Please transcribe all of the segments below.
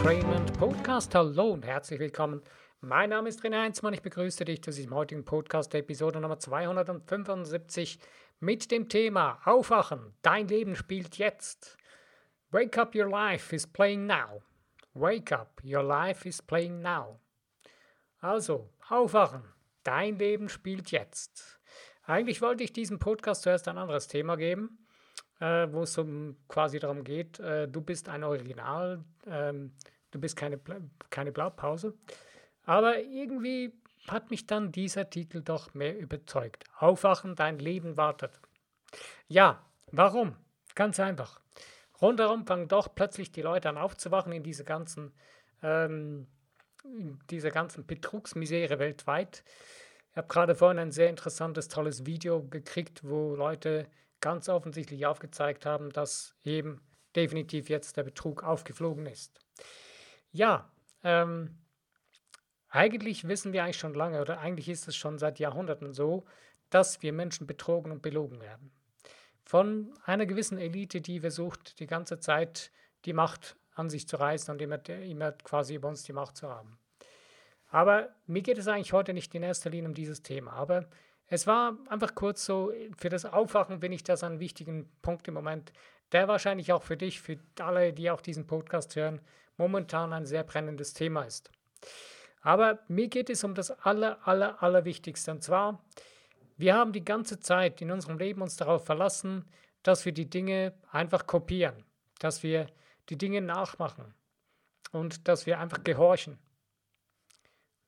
Entrainment Podcast. Hallo und herzlich willkommen. Mein Name ist René Heinzmann. Ich begrüße dich zu diesem heutigen Podcast, Episode Nummer 275 mit dem Thema Aufwachen. Dein Leben spielt jetzt. Wake up, your life is playing now. Wake up, your life is playing now. Also, aufwachen. Dein Leben spielt jetzt. Eigentlich wollte ich diesem Podcast zuerst ein anderes Thema geben äh, wo es um, quasi darum geht, äh, du bist ein Original, ähm, du bist keine, keine Blaupause. Aber irgendwie hat mich dann dieser Titel doch mehr überzeugt. Aufwachen, dein Leben wartet. Ja, warum? Ganz einfach. Rundherum fangen doch plötzlich die Leute an aufzuwachen in dieser ganzen, ähm, in dieser ganzen Betrugsmisere weltweit. Ich habe gerade vorhin ein sehr interessantes, tolles Video gekriegt, wo Leute ganz offensichtlich aufgezeigt haben, dass eben definitiv jetzt der Betrug aufgeflogen ist. Ja, ähm, eigentlich wissen wir eigentlich schon lange, oder eigentlich ist es schon seit Jahrhunderten so, dass wir Menschen betrogen und belogen werden. Von einer gewissen Elite, die versucht, die ganze Zeit die Macht an sich zu reißen und immer, immer quasi über uns die Macht zu haben. Aber mir geht es eigentlich heute nicht in erster Linie um dieses Thema. Aber es war einfach kurz so, für das Aufwachen bin ich das einen wichtigen Punkt im Moment, der wahrscheinlich auch für dich, für alle, die auch diesen Podcast hören, momentan ein sehr brennendes Thema ist. Aber mir geht es um das aller, aller, allerwichtigste. Und zwar, wir haben die ganze Zeit in unserem Leben uns darauf verlassen, dass wir die Dinge einfach kopieren, dass wir die Dinge nachmachen und dass wir einfach gehorchen.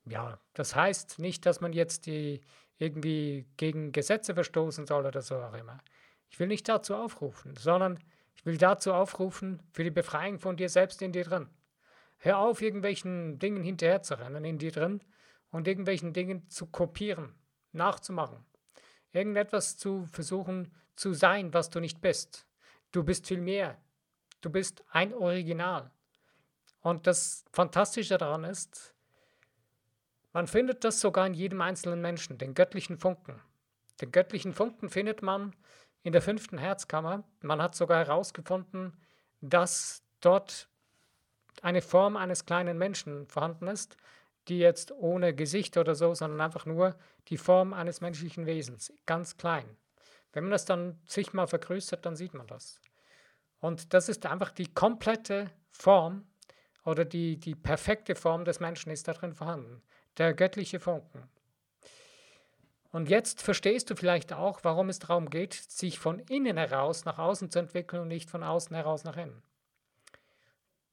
Ja, das heißt nicht, dass man jetzt die, irgendwie gegen Gesetze verstoßen soll oder so auch immer. Ich will nicht dazu aufrufen, sondern ich will dazu aufrufen für die Befreiung von dir selbst in dir drin. Hör auf, irgendwelchen Dingen hinterherzurennen in dir drin und irgendwelchen Dingen zu kopieren, nachzumachen. Irgendetwas zu versuchen zu sein, was du nicht bist. Du bist viel mehr. Du bist ein Original. Und das Fantastische daran ist, man findet das sogar in jedem einzelnen Menschen, den göttlichen Funken. Den göttlichen Funken findet man in der fünften Herzkammer. Man hat sogar herausgefunden, dass dort eine Form eines kleinen Menschen vorhanden ist, die jetzt ohne Gesicht oder so, sondern einfach nur die Form eines menschlichen Wesens, ganz klein. Wenn man das dann sich mal vergrößert, dann sieht man das. Und das ist einfach die komplette Form oder die, die perfekte Form des Menschen ist darin vorhanden der göttliche Funken. Und jetzt verstehst du vielleicht auch, warum es darum geht, sich von innen heraus nach außen zu entwickeln und nicht von außen heraus nach innen.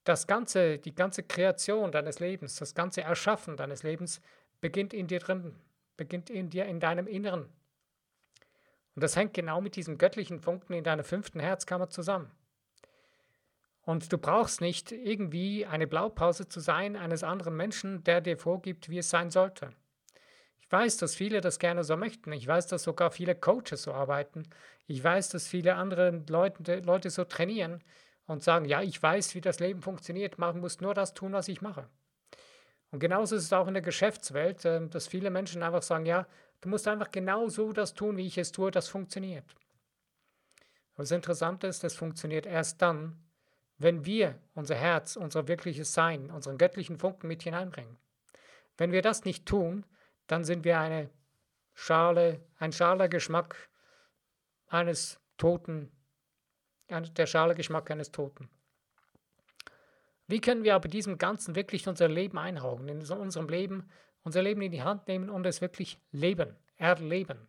Das ganze, die ganze Kreation deines Lebens, das ganze Erschaffen deines Lebens beginnt in dir drin, beginnt in dir, in deinem Inneren. Und das hängt genau mit diesem göttlichen Funken in deiner fünften Herzkammer zusammen. Und du brauchst nicht irgendwie eine Blaupause zu sein eines anderen Menschen, der dir vorgibt, wie es sein sollte. Ich weiß, dass viele das gerne so möchten. Ich weiß, dass sogar viele Coaches so arbeiten. Ich weiß, dass viele andere Leute, Leute so trainieren und sagen, ja, ich weiß, wie das Leben funktioniert, man muss nur das tun, was ich mache. Und genauso ist es auch in der Geschäftswelt, ähm, dass viele Menschen einfach sagen, ja, du musst einfach genau so das tun, wie ich es tue, das funktioniert. Aber das Interessante ist, das funktioniert erst dann, wenn wir unser Herz, unser wirkliches Sein, unseren göttlichen Funken mit hineinbringen. Wenn wir das nicht tun, dann sind wir eine Schale, ein schaler Geschmack eines Toten, der schale Geschmack eines Toten. Wie können wir aber diesem Ganzen wirklich unser Leben einhauchen, in unserem Leben, unser Leben in die Hand nehmen und es wirklich leben, erleben?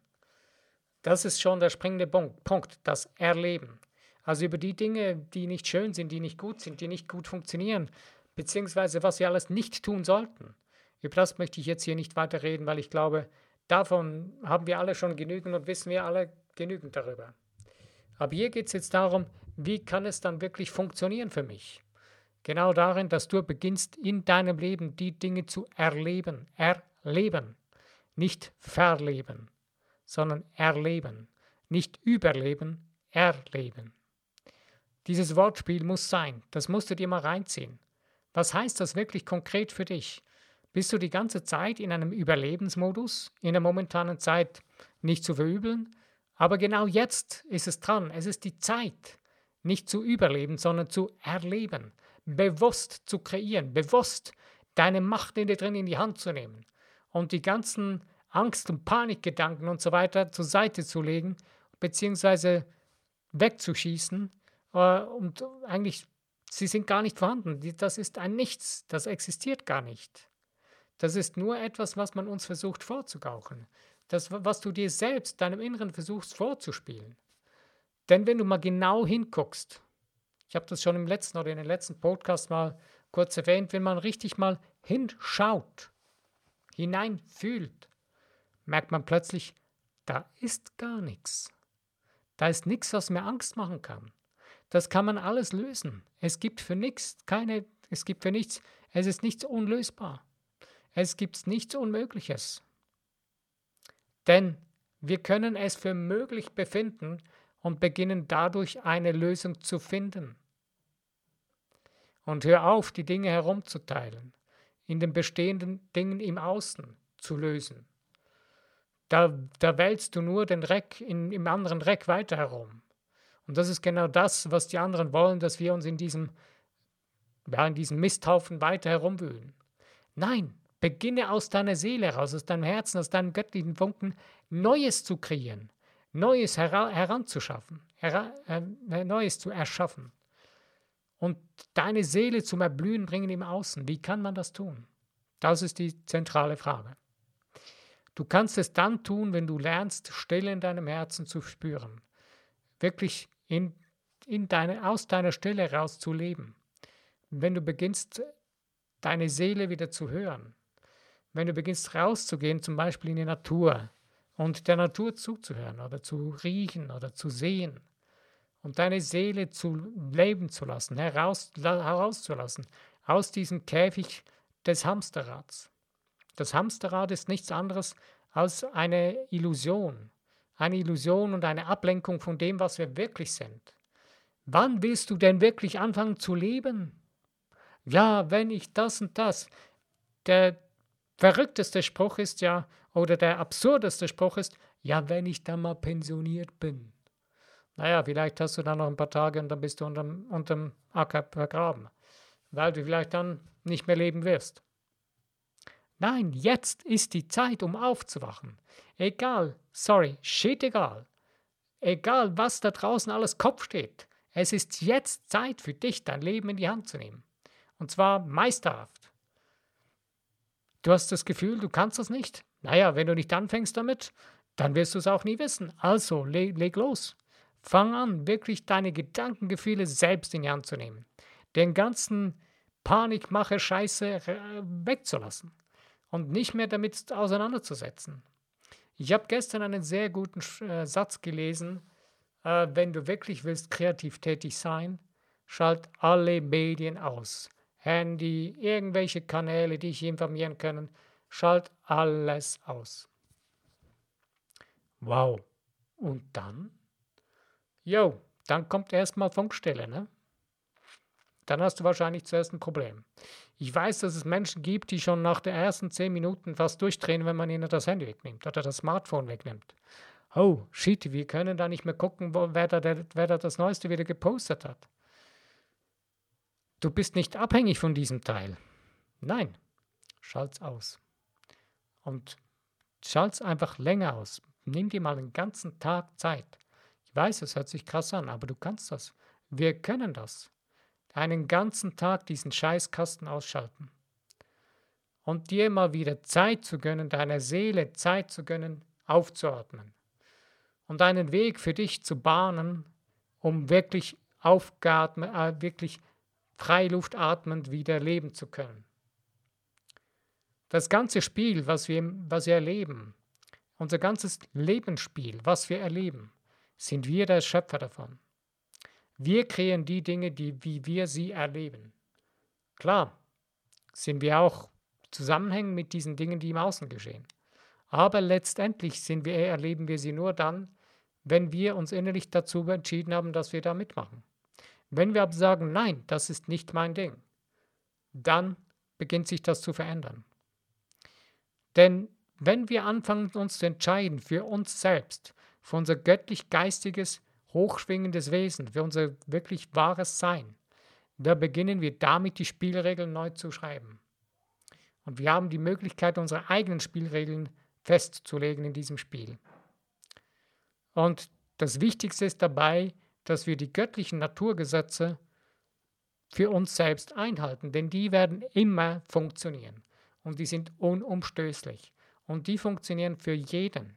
Das ist schon der springende Punkt, das Erleben. Also über die Dinge, die nicht schön sind, die nicht gut sind, die nicht gut funktionieren, beziehungsweise was wir alles nicht tun sollten. Über das möchte ich jetzt hier nicht weiter reden, weil ich glaube, davon haben wir alle schon genügend und wissen wir alle genügend darüber. Aber hier geht es jetzt darum, wie kann es dann wirklich funktionieren für mich? Genau darin, dass du beginnst in deinem Leben die Dinge zu erleben, erleben, nicht verleben, sondern erleben, nicht überleben, erleben. Dieses Wortspiel muss sein. Das musst du dir mal reinziehen. Was heißt das wirklich konkret für dich? Bist du die ganze Zeit in einem Überlebensmodus, in der momentanen Zeit nicht zu verübeln? Aber genau jetzt ist es dran. Es ist die Zeit, nicht zu überleben, sondern zu erleben. bewusst zu kreieren, bewusst deine Macht in dir drin in die Hand zu nehmen und die ganzen Angst- und Panikgedanken und so weiter zur Seite zu legen, beziehungsweise wegzuschießen und eigentlich, sie sind gar nicht vorhanden. Das ist ein Nichts, das existiert gar nicht. Das ist nur etwas, was man uns versucht vorzugaukeln. Das, was du dir selbst, deinem Inneren versuchst vorzuspielen. Denn wenn du mal genau hinguckst, ich habe das schon im letzten oder in den letzten Podcast mal kurz erwähnt, wenn man richtig mal hinschaut, hineinfühlt, merkt man plötzlich, da ist gar nichts. Da ist nichts, was mir Angst machen kann. Das kann man alles lösen. Es gibt für nichts keine, es gibt für nichts, es ist nichts unlösbar. Es gibt nichts Unmögliches. Denn wir können es für möglich befinden und beginnen dadurch eine Lösung zu finden. Und hör auf, die Dinge herumzuteilen, in den bestehenden Dingen im Außen zu lösen. Da, da wälzt du nur den Reck in, im anderen Reck weiter herum. Und das ist genau das, was die anderen wollen, dass wir uns in diesem, ja, in diesem Misthaufen weiter herumwühlen. Nein, beginne aus deiner Seele heraus, aus deinem Herzen, aus deinem göttlichen Funken Neues zu kreieren, Neues hera heranzuschaffen, hera äh, Neues zu erschaffen. Und deine Seele zum Erblühen bringen im Außen. Wie kann man das tun? Das ist die zentrale Frage. Du kannst es dann tun, wenn du lernst, Stille in deinem Herzen zu spüren. Wirklich in, in deine, aus deiner Stille heraus zu leben. Wenn du beginnst, deine Seele wieder zu hören. Wenn du beginnst rauszugehen, zum Beispiel in die Natur und der Natur zuzuhören oder zu riechen oder zu sehen und deine Seele zu leben zu lassen, heraus, herauszulassen aus diesem Käfig des Hamsterrads. Das Hamsterrad ist nichts anderes als eine Illusion. Eine Illusion und eine Ablenkung von dem, was wir wirklich sind. Wann willst du denn wirklich anfangen zu leben? Ja, wenn ich das und das. Der verrückteste Spruch ist ja, oder der absurdeste Spruch ist, ja, wenn ich dann mal pensioniert bin. Naja, vielleicht hast du dann noch ein paar Tage und dann bist du unterm, unterm Acker vergraben, weil du vielleicht dann nicht mehr leben wirst. Nein, jetzt ist die Zeit, um aufzuwachen. Egal, sorry, shit egal. Egal, was da draußen alles Kopf steht. Es ist jetzt Zeit für dich, dein Leben in die Hand zu nehmen. Und zwar meisterhaft. Du hast das Gefühl, du kannst das nicht. Naja, wenn du nicht anfängst damit, dann wirst du es auch nie wissen. Also leg, leg los. Fang an, wirklich deine Gedankengefühle selbst in die Hand zu nehmen. Den ganzen Panikmache-Scheiße wegzulassen und nicht mehr damit auseinanderzusetzen. Ich habe gestern einen sehr guten äh, Satz gelesen, äh, wenn du wirklich willst kreativ tätig sein, schalt alle Medien aus. Handy, irgendwelche Kanäle, die dich informieren können, schalt alles aus. Wow. Und dann? Jo, dann kommt erstmal Funkstelle, ne? Dann hast du wahrscheinlich zuerst ein Problem. Ich weiß, dass es Menschen gibt, die schon nach den ersten zehn Minuten fast durchdrehen, wenn man ihnen das Handy wegnimmt oder das Smartphone wegnimmt. Oh, shit, wir können da nicht mehr gucken, wo, wer, da, der, wer da das Neueste wieder gepostet hat. Du bist nicht abhängig von diesem Teil. Nein, schalt's aus. Und schalt's einfach länger aus. Nimm dir mal einen ganzen Tag Zeit. Ich weiß, es hört sich krass an, aber du kannst das. Wir können das einen ganzen Tag diesen Scheißkasten ausschalten. Und dir mal wieder Zeit zu gönnen, deiner Seele Zeit zu gönnen, aufzuatmen. Und einen Weg für dich zu bahnen, um wirklich aufgeatmet, äh, wirklich freiluftatmend wieder leben zu können. Das ganze Spiel, was wir, was wir erleben, unser ganzes Lebensspiel, was wir erleben, sind wir der Schöpfer davon. Wir kreieren die Dinge, die, wie wir sie erleben. Klar, sind wir auch zusammenhängen mit diesen Dingen, die im Außen geschehen. Aber letztendlich sind wir, erleben wir sie nur dann, wenn wir uns innerlich dazu entschieden haben, dass wir da mitmachen. Wenn wir aber sagen, nein, das ist nicht mein Ding, dann beginnt sich das zu verändern. Denn wenn wir anfangen, uns zu entscheiden für uns selbst, für unser göttlich-geistiges hochschwingendes Wesen, für unser wirklich wahres Sein. da beginnen wir damit, die Spielregeln neu zu schreiben. Und wir haben die Möglichkeit, unsere eigenen Spielregeln festzulegen in diesem Spiel. Und das Wichtigste ist dabei, dass wir die göttlichen Naturgesetze für uns selbst einhalten, denn die werden immer funktionieren und die sind unumstößlich und die funktionieren für jeden.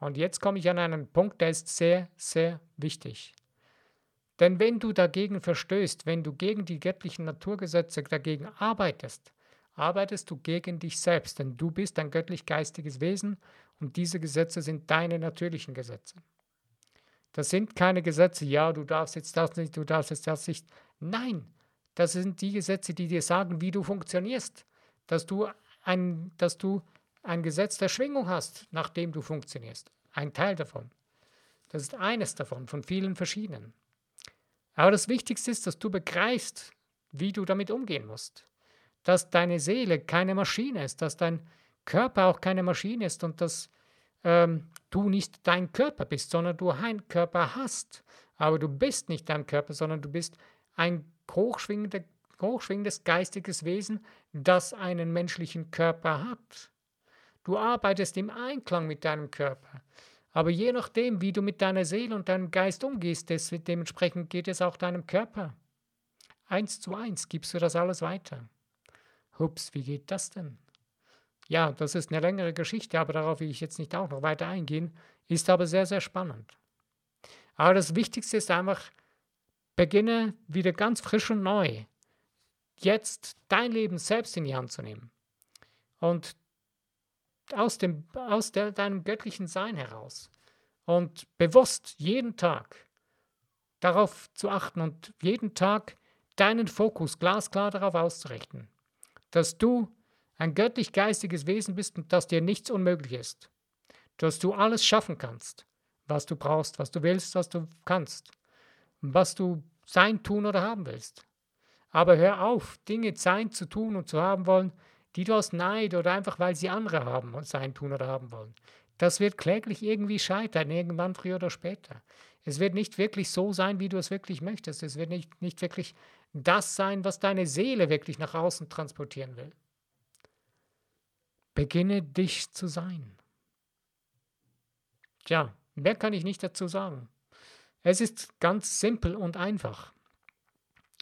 Und jetzt komme ich an einen Punkt, der ist sehr, sehr wichtig. Denn wenn du dagegen verstößt, wenn du gegen die göttlichen Naturgesetze dagegen arbeitest, arbeitest du gegen dich selbst, denn du bist ein göttlich-geistiges Wesen und diese Gesetze sind deine natürlichen Gesetze. Das sind keine Gesetze, ja, du darfst jetzt das nicht, du darfst jetzt das nicht. Nein, das sind die Gesetze, die dir sagen, wie du funktionierst, dass du ein, dass du ein Gesetz der Schwingung hast, nach dem du funktionierst. Ein Teil davon. Das ist eines davon, von vielen verschiedenen. Aber das Wichtigste ist, dass du begreifst, wie du damit umgehen musst. Dass deine Seele keine Maschine ist, dass dein Körper auch keine Maschine ist und dass ähm, du nicht dein Körper bist, sondern du einen Körper hast. Aber du bist nicht dein Körper, sondern du bist ein hochschwingendes geistiges Wesen, das einen menschlichen Körper hat. Du arbeitest im Einklang mit deinem Körper. Aber je nachdem, wie du mit deiner Seele und deinem Geist umgehst, dementsprechend geht es auch deinem Körper. Eins zu eins gibst du das alles weiter. Hups, wie geht das denn? Ja, das ist eine längere Geschichte, aber darauf will ich jetzt nicht auch noch weiter eingehen, ist aber sehr, sehr spannend. Aber das Wichtigste ist einfach, beginne wieder ganz frisch und neu, jetzt dein Leben selbst in die Hand zu nehmen. Und aus, dem, aus der, deinem göttlichen Sein heraus und bewusst jeden Tag darauf zu achten und jeden Tag deinen Fokus glasklar darauf auszurichten, dass du ein göttlich-geistiges Wesen bist und dass dir nichts unmöglich ist, dass du alles schaffen kannst, was du brauchst, was du willst, was du kannst, was du sein, tun oder haben willst. Aber hör auf, Dinge sein, zu tun und zu haben wollen, die du aus Neid oder einfach weil sie andere haben und sein, tun oder haben wollen. Das wird kläglich irgendwie scheitern, irgendwann früher oder später. Es wird nicht wirklich so sein, wie du es wirklich möchtest. Es wird nicht, nicht wirklich das sein, was deine Seele wirklich nach außen transportieren will. Beginne dich zu sein. Tja, mehr kann ich nicht dazu sagen. Es ist ganz simpel und einfach.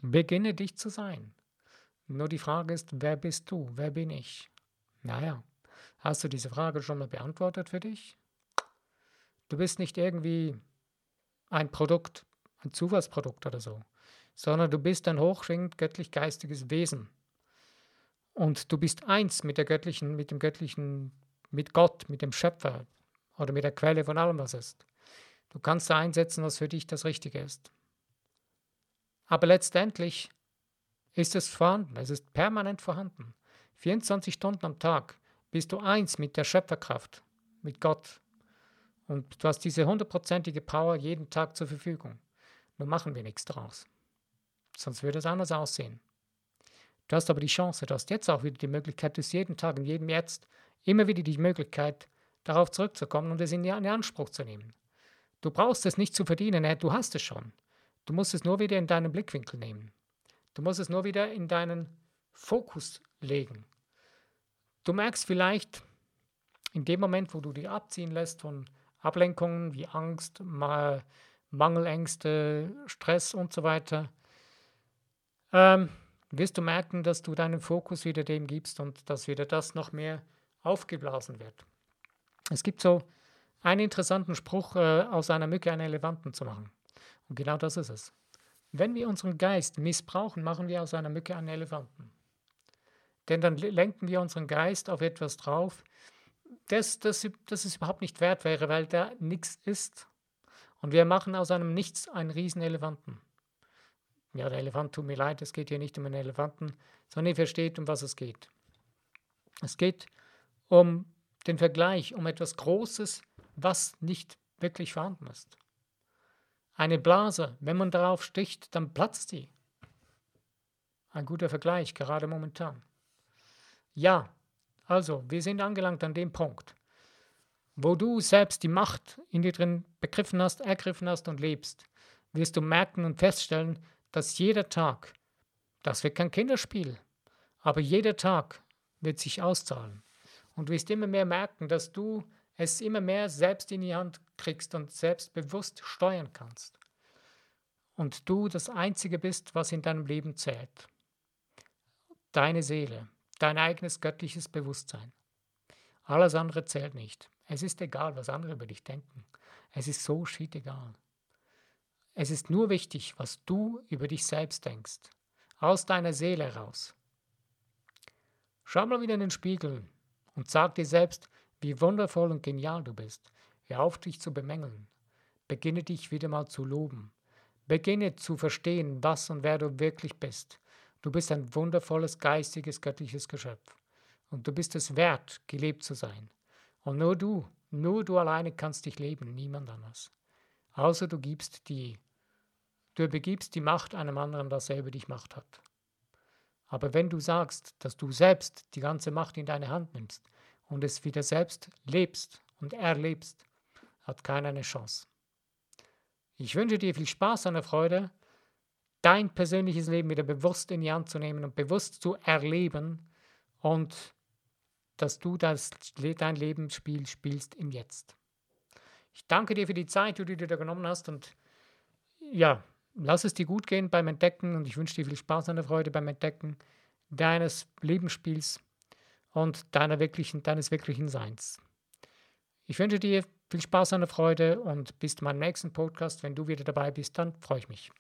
Beginne dich zu sein. Nur die Frage ist, wer bist du? Wer bin ich? Naja, hast du diese Frage schon mal beantwortet für dich? Du bist nicht irgendwie ein Produkt, ein Zufallsprodukt oder so, sondern du bist ein hochschwingend göttlich-geistiges Wesen. Und du bist eins mit der göttlichen, mit dem göttlichen, mit Gott, mit dem Schöpfer oder mit der Quelle von allem, was ist. Du kannst da einsetzen, was für dich das Richtige ist. Aber letztendlich ist es vorhanden, es ist permanent vorhanden. 24 Stunden am Tag bist du eins mit der Schöpferkraft, mit Gott. Und du hast diese hundertprozentige Power jeden Tag zur Verfügung. Nur machen wir nichts daraus. Sonst würde es anders aussehen. Du hast aber die Chance, du hast jetzt auch wieder die Möglichkeit, du hast jeden Tag, in jedem Jetzt, immer wieder die Möglichkeit, darauf zurückzukommen und es in Anspruch zu nehmen. Du brauchst es nicht zu verdienen, du hast es schon. Du musst es nur wieder in deinen Blickwinkel nehmen. Du musst es nur wieder in deinen Fokus legen. Du merkst vielleicht in dem Moment, wo du dich abziehen lässt von Ablenkungen wie Angst, Mangelängste, Stress und so weiter, ähm, wirst du merken, dass du deinen Fokus wieder dem gibst und dass wieder das noch mehr aufgeblasen wird. Es gibt so einen interessanten Spruch, äh, aus einer Mücke einen Elefanten zu machen. Und genau das ist es. Wenn wir unseren Geist missbrauchen, machen wir aus einer Mücke einen Elefanten. Denn dann lenken wir unseren Geist auf etwas drauf, das, das, das es überhaupt nicht wert wäre, weil da nichts ist. Und wir machen aus einem Nichts einen riesen Elefanten. Ja, der Elefant tut mir leid, es geht hier nicht um einen Elefanten, sondern ihr versteht, um was es geht. Es geht um den Vergleich, um etwas Großes, was nicht wirklich vorhanden ist. Eine Blase, wenn man darauf sticht, dann platzt sie. Ein guter Vergleich, gerade momentan. Ja, also, wir sind angelangt an dem Punkt, wo du selbst die Macht in dir drin begriffen hast, ergriffen hast und lebst, wirst du merken und feststellen, dass jeder Tag Das wird kein Kinderspiel, aber jeder Tag wird sich auszahlen. Und du wirst immer mehr merken, dass du es immer mehr selbst in die Hand kriegst und selbstbewusst steuern kannst. Und du das Einzige bist, was in deinem Leben zählt. Deine Seele, dein eigenes göttliches Bewusstsein. Alles andere zählt nicht. Es ist egal, was andere über dich denken. Es ist so shit egal. Es ist nur wichtig, was du über dich selbst denkst. Aus deiner Seele heraus. Schau mal wieder in den Spiegel und sag dir selbst, wie wundervoll und genial du bist. Hör auf, dich zu bemängeln. Beginne dich wieder mal zu loben. Beginne zu verstehen, was und wer du wirklich bist. Du bist ein wundervolles, geistiges, göttliches Geschöpf. Und du bist es wert, gelebt zu sein. Und nur du, nur du alleine kannst dich leben, niemand anders. Außer du gibst die, du übergibst die Macht einem anderen, das selber dich Macht hat. Aber wenn du sagst, dass du selbst die ganze Macht in deine Hand nimmst, und es wieder selbst lebst und erlebst, hat keiner eine Chance. Ich wünsche dir viel Spaß und Freude, dein persönliches Leben wieder bewusst in die Hand zu nehmen und bewusst zu erleben und dass du das, dein Lebensspiel spielst im Jetzt. Ich danke dir für die Zeit, die du dir da genommen hast und ja, lass es dir gut gehen beim Entdecken und ich wünsche dir viel Spaß und Freude beim Entdecken deines Lebensspiels und deiner wirklichen, deines wirklichen Seins. Ich wünsche dir viel Spaß und Freude und bis zu meinem nächsten Podcast. Wenn du wieder dabei bist, dann freue ich mich.